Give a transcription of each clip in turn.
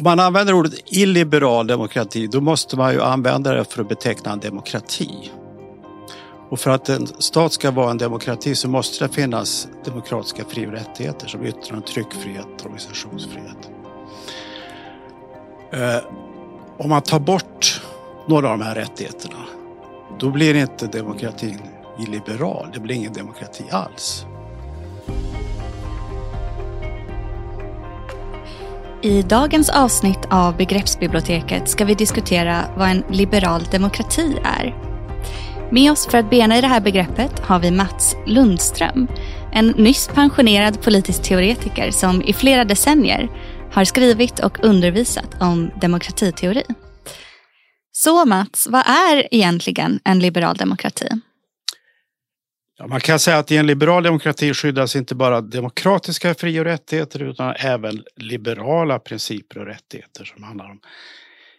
Om man använder ordet illiberal demokrati då måste man ju använda det för att beteckna en demokrati. Och för att en stat ska vara en demokrati så måste det finnas demokratiska fri och rättigheter som yttrande, tryckfrihet och organisationsfrihet. Eh, om man tar bort några av de här rättigheterna då blir inte demokratin illiberal. Det blir ingen demokrati alls. I dagens avsnitt av Begreppsbiblioteket ska vi diskutera vad en liberal demokrati är. Med oss för att bena i det här begreppet har vi Mats Lundström, en nyss pensionerad politisk teoretiker som i flera decennier har skrivit och undervisat om demokratiteori. Så Mats, vad är egentligen en liberal demokrati? Ja, man kan säga att i en liberal demokrati skyddas inte bara demokratiska fri och rättigheter utan även liberala principer och rättigheter som handlar om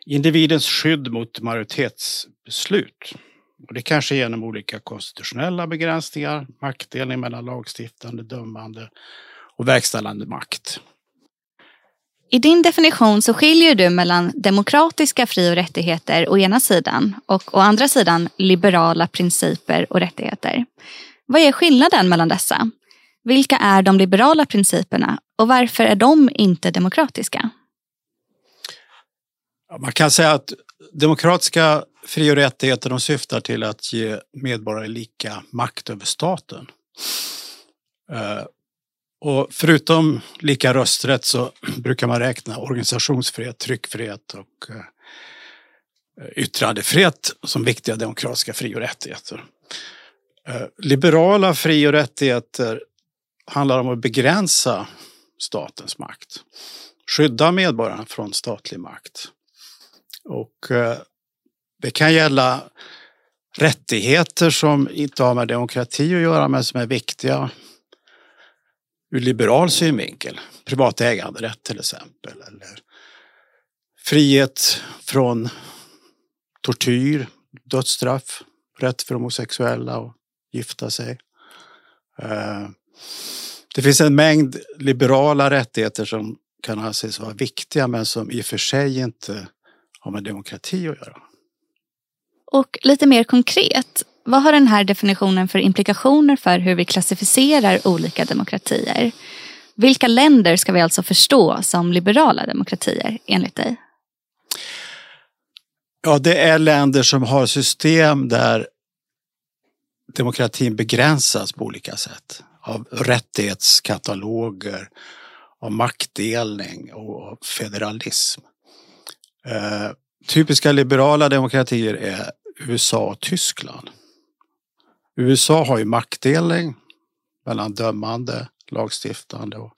individens skydd mot majoritetsbeslut. Och det kanske genom olika konstitutionella begränsningar, maktdelning mellan lagstiftande, dömande och verkställande makt. I din definition så skiljer du mellan demokratiska fri och rättigheter å ena sidan och å andra sidan liberala principer och rättigheter. Vad är skillnaden mellan dessa? Vilka är de liberala principerna och varför är de inte demokratiska? Man kan säga att demokratiska fri och rättigheter de syftar till att ge medborgare lika makt över staten. Eh, och förutom lika rösträtt så brukar man räkna organisationsfrihet, tryckfrihet och eh, yttrandefrihet som viktiga demokratiska fri och rättigheter. Eh, liberala fri och rättigheter handlar om att begränsa statens makt. Skydda medborgarna från statlig makt. Och eh, det kan gälla rättigheter som inte har med demokrati att göra men som är viktiga ur liberal synvinkel. Privat äganderätt till exempel. Eller frihet från tortyr, dödsstraff, rätt för homosexuella och gifta sig. Eh, det finns en mängd liberala rättigheter som kan anses vara viktiga men som i och för sig inte har med demokrati att göra. Och lite mer konkret, vad har den här definitionen för implikationer för hur vi klassificerar olika demokratier? Vilka länder ska vi alltså förstå som liberala demokratier enligt dig? Ja, det är länder som har system där demokratin begränsas på olika sätt. Av rättighetskataloger, av maktdelning och federalism. Eh, typiska liberala demokratier är USA och Tyskland. USA har ju maktdelning mellan dömande, lagstiftande och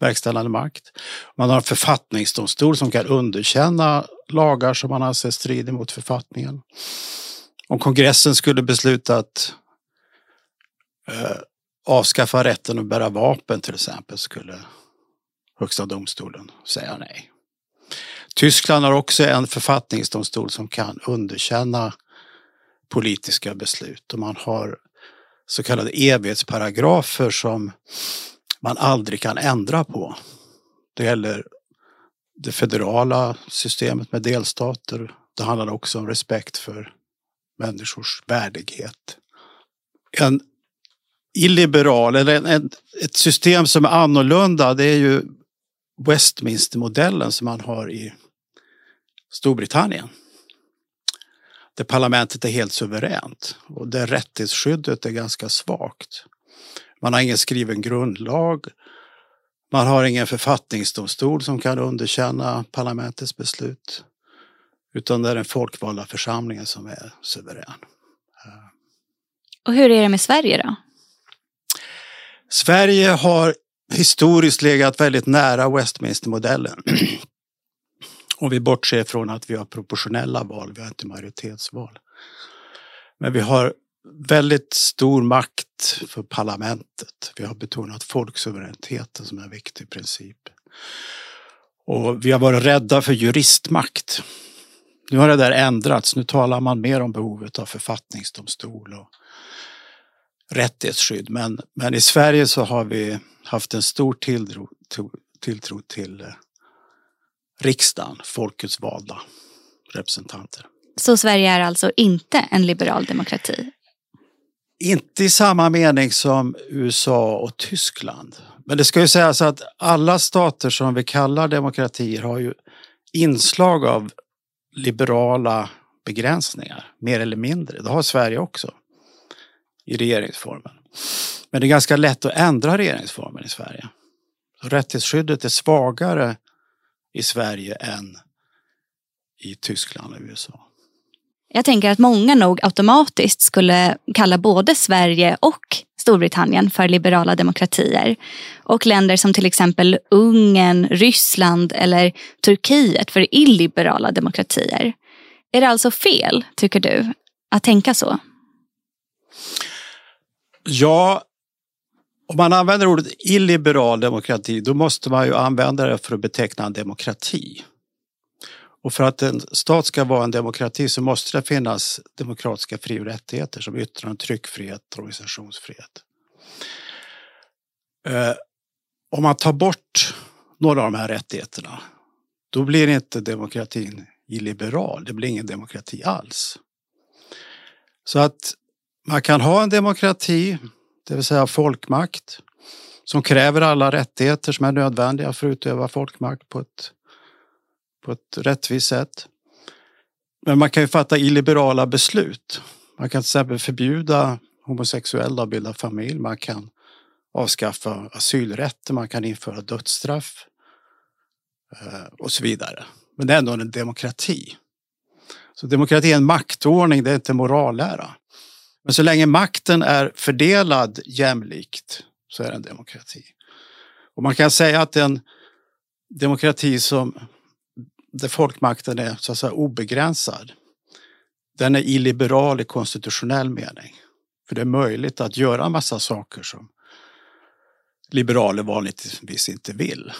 verkställande makt. Man har en författningsdomstol som kan underkänna lagar som man anser strider mot författningen. Om kongressen skulle besluta att eh, avskaffa rätten att bära vapen till exempel skulle Högsta domstolen säga nej. Tyskland har också en författningsdomstol som kan underkänna politiska beslut och man har så kallade evighetsparagrafer som man aldrig kan ändra på. Det gäller det federala systemet med delstater. Det handlar också om respekt för människors värdighet. En illiberal eller en, en, ett system som är annorlunda det är ju Westminstermodellen som man har i Storbritannien. Där parlamentet är helt suveränt och där rättighetsskyddet är ganska svagt. Man har ingen skriven grundlag. Man har ingen författningsdomstol som kan underkänna parlamentets beslut. Utan det är den folkvalda församlingen som är suverän. Och hur är det med Sverige då? Sverige har historiskt legat väldigt nära Westminstermodellen. Om vi bortser från att vi har proportionella val, vi har inte majoritetsval. Men vi har väldigt stor makt för parlamentet. Vi har betonat folksuveräniteten som en viktig princip. Och vi har varit rädda för juristmakt. Nu har det där ändrats. Nu talar man mer om behovet av författningsdomstol och rättighetsskydd. Men, men i Sverige så har vi haft en stor tilltro, tilltro till riksdagen, folkets valda representanter. Så Sverige är alltså inte en liberal demokrati? Inte i samma mening som USA och Tyskland. Men det ska ju sägas att alla stater som vi kallar demokratier har ju inslag av liberala begränsningar, mer eller mindre. Det har Sverige också i regeringsformen. Men det är ganska lätt att ändra regeringsformen i Sverige. Rättighetsskyddet är svagare i Sverige än i Tyskland och USA. Jag tänker att många nog automatiskt skulle kalla både Sverige och Storbritannien för liberala demokratier. Och länder som till exempel Ungern, Ryssland eller Turkiet för illiberala demokratier. Är det alltså fel, tycker du, att tänka så? Ja, om man använder ordet illiberal demokrati då måste man ju använda det för att beteckna en demokrati. Och för att en stat ska vara en demokrati så måste det finnas demokratiska fri och rättigheter som yttrande, tryckfrihet och organisationsfrihet. Eh, om man tar bort några av de här rättigheterna då blir inte demokratin illiberal, det blir ingen demokrati alls. Så att man kan ha en demokrati, det vill säga folkmakt, som kräver alla rättigheter som är nödvändiga för att utöva folkmakt på ett på ett rättvist sätt. Men man kan ju fatta illiberala beslut. Man kan till exempel förbjuda homosexuella att bilda familj. Man kan avskaffa asylrätten, man kan införa dödsstraff eh, och så vidare. Men det är ändå en demokrati. Så demokrati är en maktordning, det är inte morallära. Men så länge makten är fördelad jämlikt så är det en demokrati. Och man kan säga att en demokrati som där folkmakten är så att säga obegränsad. Den är illiberal i konstitutionell mening. För det är möjligt att göra en massa saker som liberaler vanligtvis inte vill.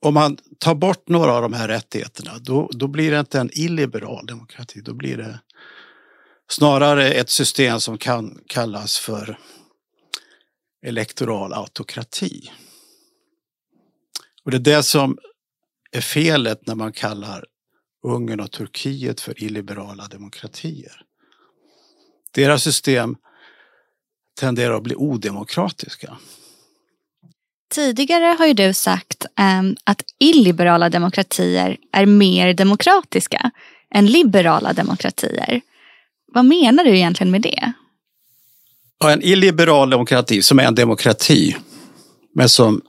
Om man tar bort några av de här rättigheterna då, då blir det inte en illiberal demokrati. Då blir det snarare ett system som kan kallas för elektoral autokrati. Och det är det som är felet när man kallar Ungern och Turkiet för illiberala demokratier. Deras system tenderar att bli odemokratiska. Tidigare har ju du sagt um, att illiberala demokratier är mer demokratiska än liberala demokratier. Vad menar du egentligen med det? Ja, en illiberal demokrati som är en demokrati men som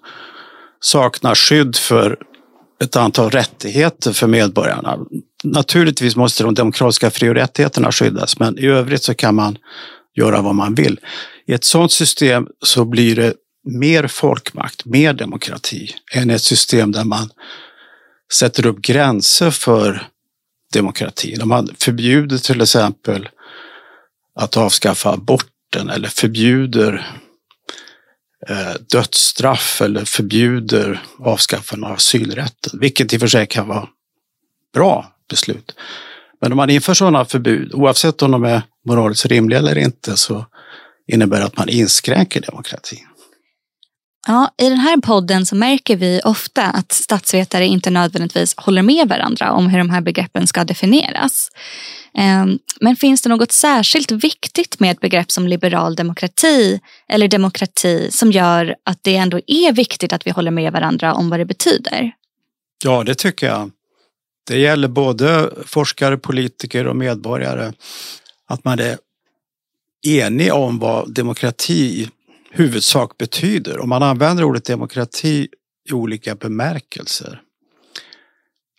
saknar skydd för ett antal rättigheter för medborgarna. Naturligtvis måste de demokratiska fri och rättigheterna skyddas, men i övrigt så kan man göra vad man vill. I ett sådant system så blir det mer folkmakt, mer demokrati än ett system där man sätter upp gränser för demokratin. Om man förbjuder till exempel att avskaffa aborten eller förbjuder Eh, dödsstraff eller förbjuder avskaffande av asylrätten, vilket i och för sig kan vara bra beslut. Men om man inför sådana förbud, oavsett om de är moraliskt rimliga eller inte, så innebär det att man inskränker demokratin. Ja, I den här podden så märker vi ofta att statsvetare inte nödvändigtvis håller med varandra om hur de här begreppen ska definieras. Ehm, men finns det något särskilt viktigt med ett begrepp som liberal demokrati eller demokrati som gör att det ändå är viktigt att vi håller med varandra om vad det betyder? Ja, det tycker jag. Det gäller både forskare, politiker och medborgare. Att man är enig om vad demokrati huvudsak betyder. Om man använder ordet demokrati i olika bemärkelser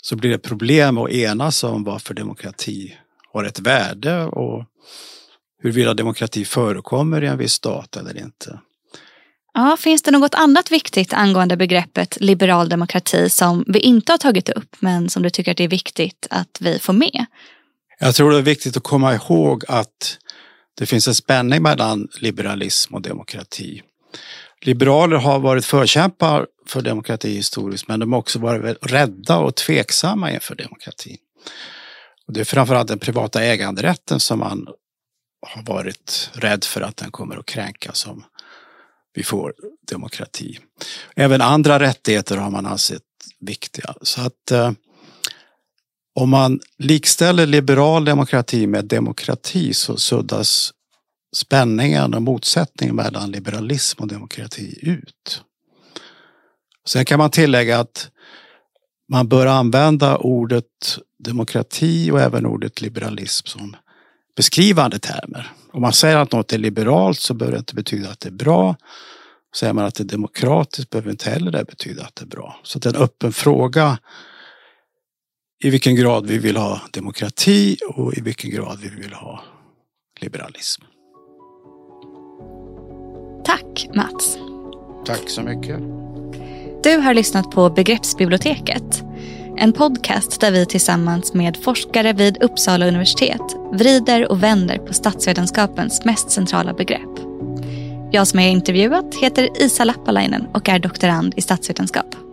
så blir det problem att enas om varför demokrati har ett värde och huruvida demokrati förekommer i en viss stat eller inte. Ja, finns det något annat viktigt angående begreppet liberal demokrati som vi inte har tagit upp men som du tycker att det är viktigt att vi får med? Jag tror det är viktigt att komma ihåg att det finns en spänning mellan liberalism och demokrati. Liberaler har varit förkämpar för demokrati historiskt men de har också varit rädda och tveksamma inför demokratin. Och det är framförallt den privata äganderätten som man har varit rädd för att den kommer att kränkas om vi får demokrati. Även andra rättigheter har man ansett viktiga. Så att eh, om man likställer liberal demokrati med demokrati så suddas spänningen och motsättningen mellan liberalism och demokrati ut. Sen kan man tillägga att man bör använda ordet demokrati och även ordet liberalism som beskrivande termer. Om man säger att något är liberalt så behöver det inte betyda att det är bra. Säger man att det är demokratiskt behöver inte heller det betyda att det är bra. Så det är en öppen fråga i vilken grad vi vill ha demokrati och i vilken grad vi vill ha liberalism. Tack Mats. Tack så mycket. Du har lyssnat på Begreppsbiblioteket. En podcast där vi tillsammans med forskare vid Uppsala universitet vrider och vänder på statsvetenskapens mest centrala begrepp. Jag som är intervjuat heter Isa Lappalainen och är doktorand i statsvetenskap.